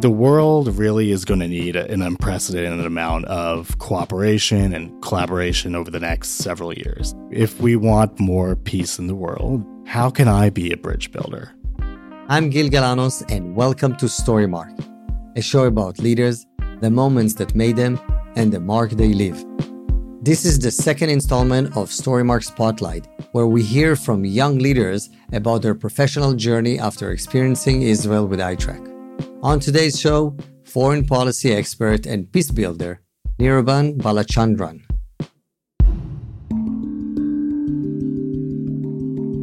the world really is going to need an unprecedented amount of cooperation and collaboration over the next several years. If we want more peace in the world, how can I be a bridge builder? I'm Gil Galanos, and welcome to Storymark, a show about leaders, the moments that made them, and the mark they leave. This is the second installment of Storymark Spotlight, where we hear from young leaders about their professional journey after experiencing Israel with iTrek. On today's show, foreign policy expert and peace builder, Niruban Balachandran.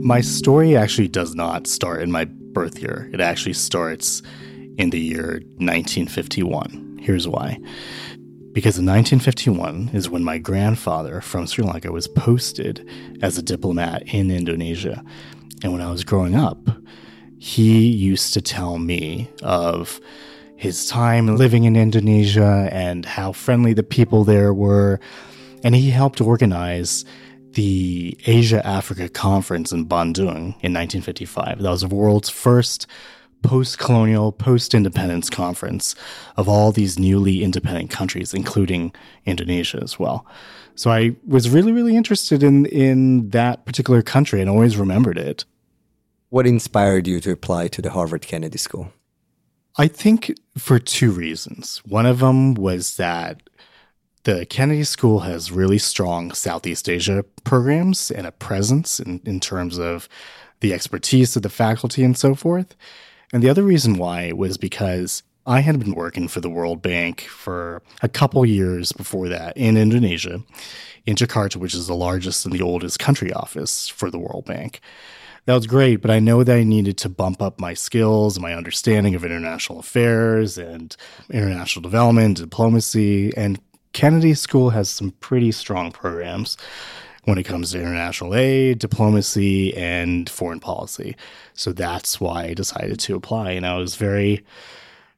My story actually does not start in my birth year. It actually starts in the year 1951. Here's why. Because in 1951 is when my grandfather from Sri Lanka was posted as a diplomat in Indonesia. And when I was growing up, he used to tell me of his time living in Indonesia and how friendly the people there were. And he helped organize the Asia Africa Conference in Bandung in 1955. That was the world's first post colonial, post independence conference of all these newly independent countries, including Indonesia as well. So I was really, really interested in, in that particular country and always remembered it. What inspired you to apply to the Harvard Kennedy School? I think for two reasons. One of them was that the Kennedy School has really strong Southeast Asia programs and a presence in, in terms of the expertise of the faculty and so forth. And the other reason why was because I had been working for the World Bank for a couple years before that in Indonesia, in Jakarta, which is the largest and the oldest country office for the World Bank that was great, but I know that I needed to bump up my skills, my understanding of international affairs and international development, diplomacy. And Kennedy School has some pretty strong programs when it comes to international aid, diplomacy, and foreign policy. So that's why I decided to apply. And I was very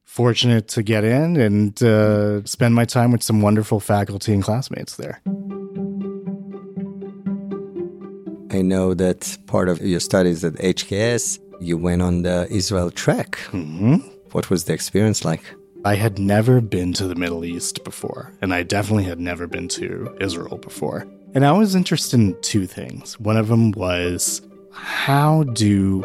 fortunate to get in and uh, spend my time with some wonderful faculty and classmates there. I know that part of your studies at HKS, you went on the Israel trek. Mm-hmm. What was the experience like? I had never been to the Middle East before, and I definitely had never been to Israel before. And I was interested in two things. One of them was how do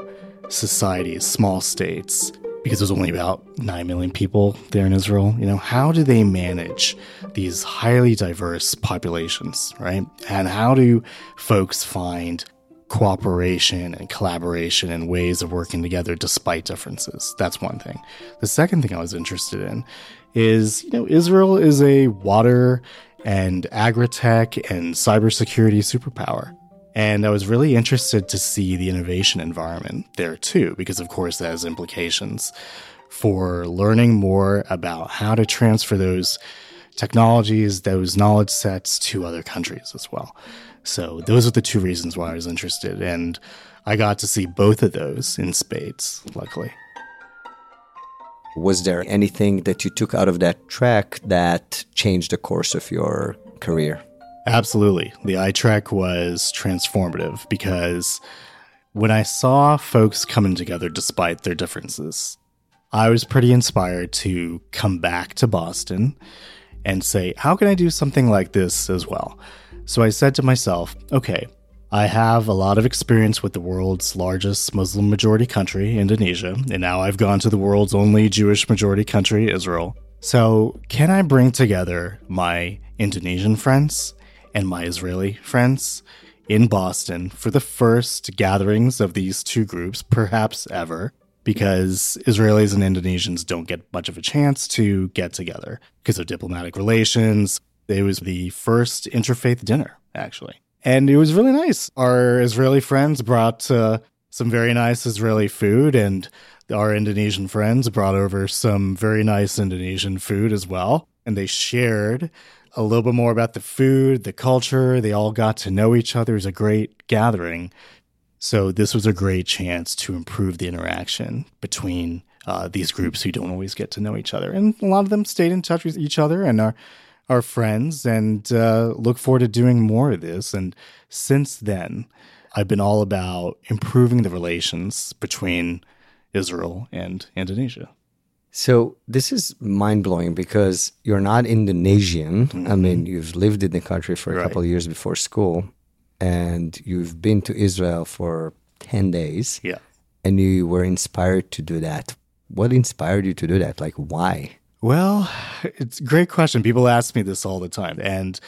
societies, small states, because there's only about 9 million people there in Israel, you know, how do they manage these highly diverse populations, right? And how do folks find cooperation and collaboration and ways of working together despite differences? That's one thing. The second thing I was interested in is, you know, Israel is a water and agri-tech and cybersecurity superpower. And I was really interested to see the innovation environment there too, because of course that has implications for learning more about how to transfer those technologies, those knowledge sets to other countries as well. So those are the two reasons why I was interested. And I got to see both of those in spades, luckily. Was there anything that you took out of that track that changed the course of your career? Absolutely. The iTrek was transformative because when I saw folks coming together despite their differences, I was pretty inspired to come back to Boston and say, how can I do something like this as well? So I said to myself, okay, I have a lot of experience with the world's largest Muslim majority country, Indonesia, and now I've gone to the world's only Jewish majority country, Israel. So, can I bring together my Indonesian friends and my Israeli friends in Boston for the first gatherings of these two groups, perhaps ever, because Israelis and Indonesians don't get much of a chance to get together because of diplomatic relations. It was the first interfaith dinner, actually. And it was really nice. Our Israeli friends brought uh, some very nice Israeli food, and our Indonesian friends brought over some very nice Indonesian food as well. And they shared a little bit more about the food, the culture. They all got to know each other. It was a great gathering. So this was a great chance to improve the interaction between uh, these groups who don't always get to know each other. And a lot of them stayed in touch with each other and are, are friends and uh, look forward to doing more of this. And since then, I've been all about improving the relations between Israel and Indonesia. So this is mind blowing because you're not Indonesian. Mm-hmm. I mean, you've lived in the country for a right. couple of years before school, and you've been to Israel for ten days. Yeah, and you were inspired to do that. What inspired you to do that? Like, why? Well, it's a great question. People ask me this all the time, and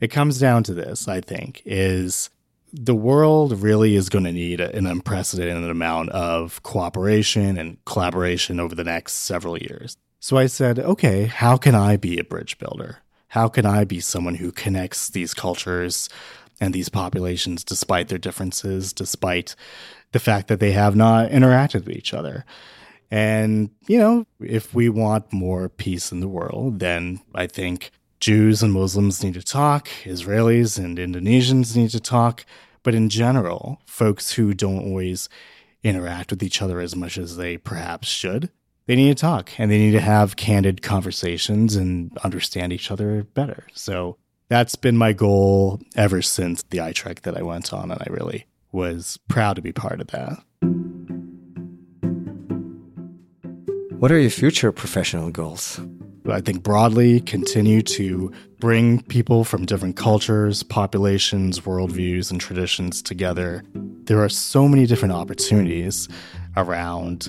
it comes down to this. I think is the world really is going to need an unprecedented amount of cooperation and collaboration over the next several years. So I said, okay, how can I be a bridge builder? How can I be someone who connects these cultures and these populations despite their differences, despite the fact that they have not interacted with each other? And, you know, if we want more peace in the world, then I think Jews and Muslims need to talk, Israelis and Indonesians need to talk, but in general, folks who don't always interact with each other as much as they perhaps should, they need to talk and they need to have candid conversations and understand each other better. So that's been my goal ever since the iTrek that I went on, and I really was proud to be part of that. What are your future professional goals? I think broadly continue to bring people from different cultures, populations, worldviews, and traditions together. There are so many different opportunities around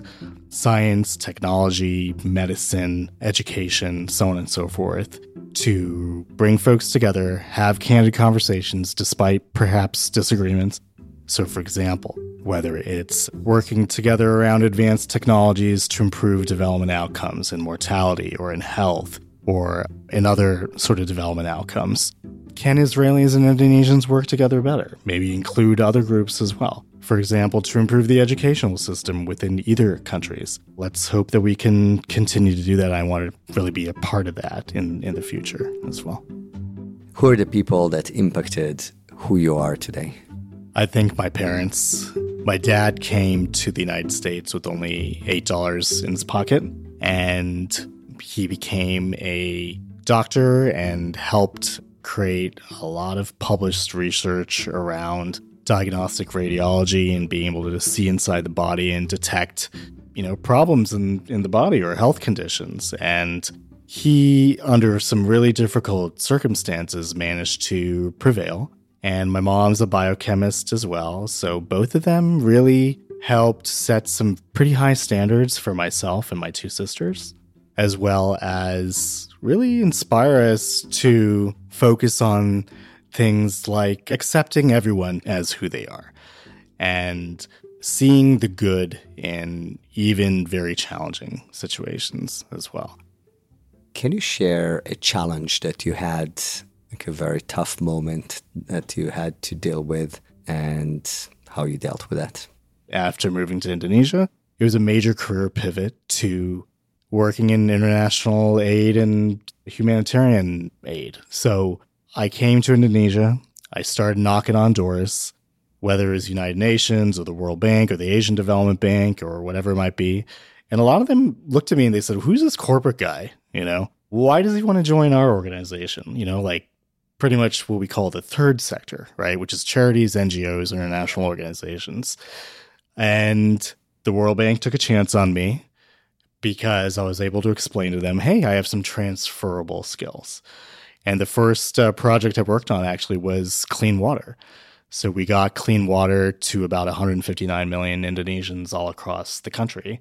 science, technology, medicine, education, so on and so forth, to bring folks together, have candid conversations despite perhaps disagreements. So, for example, whether it's working together around advanced technologies to improve development outcomes in mortality or in health or in other sort of development outcomes. Can Israelis and Indonesians work together better? Maybe include other groups as well. For example, to improve the educational system within either countries. Let's hope that we can continue to do that. I want to really be a part of that in, in the future as well. Who are the people that impacted who you are today? I think my parents. My dad came to the United States with only $8 in his pocket, and he became a doctor and helped create a lot of published research around diagnostic radiology and being able to see inside the body and detect, you know, problems in, in the body or health conditions. And he, under some really difficult circumstances, managed to prevail and my mom's a biochemist as well. So both of them really helped set some pretty high standards for myself and my two sisters, as well as really inspire us to focus on things like accepting everyone as who they are and seeing the good in even very challenging situations as well. Can you share a challenge that you had like a very tough moment that you had to deal with and how you dealt with that? After moving to Indonesia, it was a major career pivot to working in international aid and humanitarian aid. So I came to Indonesia. I started knocking on doors, whether it was United Nations or the World Bank or the Asian Development Bank or whatever it might be. And a lot of them looked at me and they said, Who's this corporate guy? You know, why does he want to join our organization? You know, like pretty much what we call the third sector, right? Which is charities, NGOs, international organizations. And the World Bank took a chance on me because I was able to explain to them, hey, I have some transferable skills. And the first uh, project I worked on actually was clean water. So we got clean water to about 159 million Indonesians all across the country.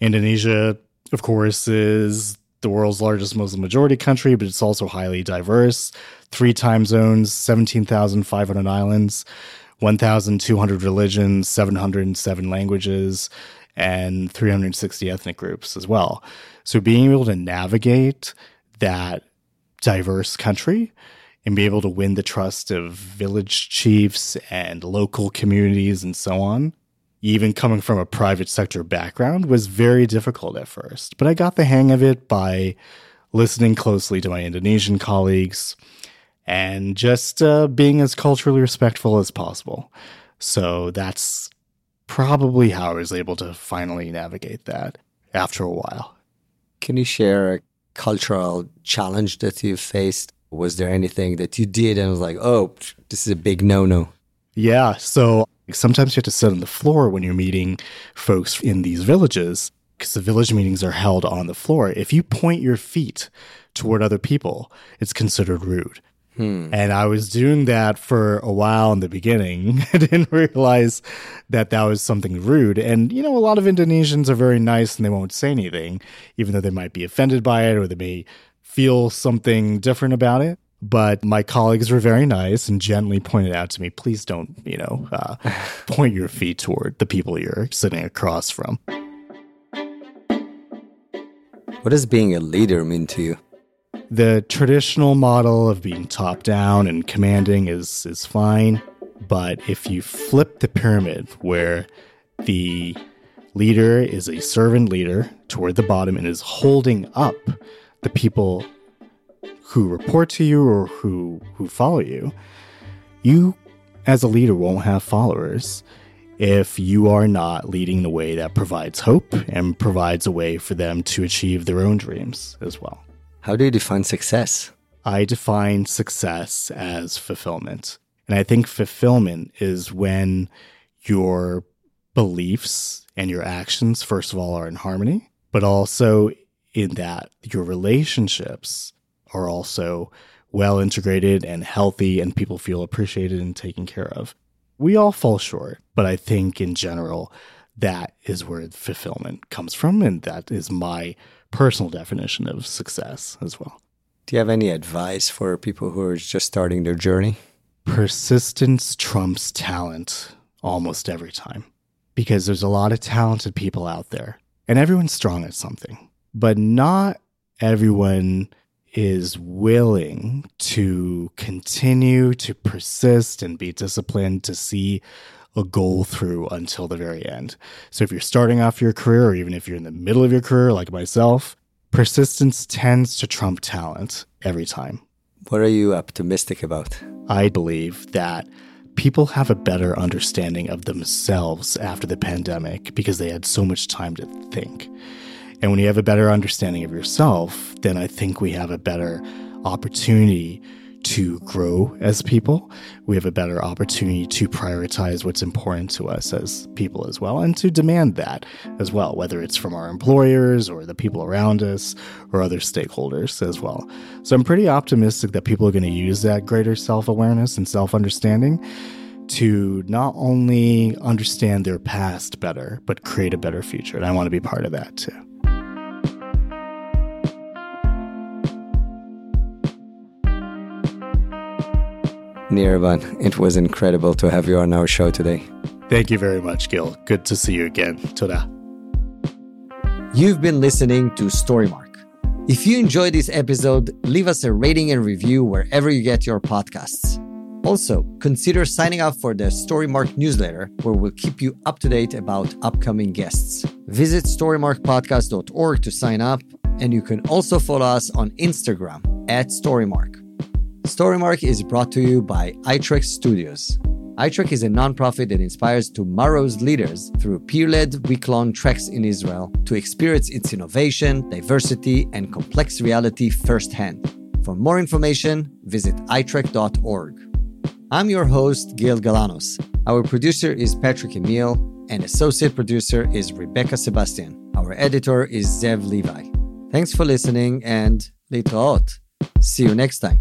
Indonesia, of course, is the world's largest Muslim majority country, but it's also highly diverse. Three time zones, 17,500 islands, 1,200 religions, 707 languages, and 360 ethnic groups as well. So being able to navigate that diverse country and be able to win the trust of village chiefs and local communities and so on even coming from a private sector background, was very difficult at first. But I got the hang of it by listening closely to my Indonesian colleagues and just uh, being as culturally respectful as possible. So that's probably how I was able to finally navigate that after a while. Can you share a cultural challenge that you faced? Was there anything that you did and was like, oh, this is a big no no? Yeah. So Sometimes you have to sit on the floor when you're meeting folks in these villages because the village meetings are held on the floor. If you point your feet toward other people, it's considered rude. Hmm. And I was doing that for a while in the beginning. I didn't realize that that was something rude. And, you know, a lot of Indonesians are very nice and they won't say anything, even though they might be offended by it or they may feel something different about it. But my colleagues were very nice and gently pointed out to me, please don't, you know, uh, point your feet toward the people you're sitting across from. What does being a leader mean to you? The traditional model of being top down and commanding is is fine, but if you flip the pyramid where the leader is a servant leader toward the bottom and is holding up the people who report to you or who who follow you, you as a leader won't have followers if you are not leading the way that provides hope and provides a way for them to achieve their own dreams as well. How do you define success? I define success as fulfillment. And I think fulfillment is when your beliefs and your actions, first of all, are in harmony, but also in that your relationships are also well integrated and healthy and people feel appreciated and taken care of we all fall short, but I think in general, that is where fulfillment comes from. And that is my personal definition of success as well. Do you have any advice for people who are just starting their journey? Persistence trumps talent almost every time because there's a lot of talented people out there and everyone's strong at something, but not everyone is willing to continue to persist and be disciplined to see a goal through until the very end. So if you're starting off your career, or even if you're in the middle of your career, like myself, persistence tends to trump talent every time. What are you optimistic about? I believe that people have a better understanding of themselves after the pandemic because they had so much time to think. And when you have a better understanding of yourself, then I think we have a better opportunity to grow as people. We have a better opportunity to prioritize what's important to us as people as well, and to demand that as well, whether it's from our employers or the people around us or other stakeholders as well. So I'm pretty optimistic that people are going to use that greater self awareness and self understanding to not only understand their past better, but create a better future. And I want to be part of that too. Niruban, it was incredible to have you on our show today. Thank you very much, Gil. Good to see you again. Toda. You've been listening to Storymark. If you enjoyed this episode, leave us a rating and review wherever you get your podcasts. Also, consider signing up for the Storymark newsletter, where we'll keep you up to date about upcoming guests. Visit storymarkpodcast.org to sign up, and you can also follow us on Instagram at Storymark. Storymark is brought to you by iTrek Studios. iTrek is a nonprofit that inspires tomorrow's leaders through peer-led week-long treks in Israel to experience its innovation, diversity, and complex reality firsthand. For more information, visit itrek.org. I'm your host, Gil Galanos. Our producer is Patrick Emile, and associate producer is Rebekah Sebastian. Our editor is Zev Levi. Thanks for listening and litraot. See you next time.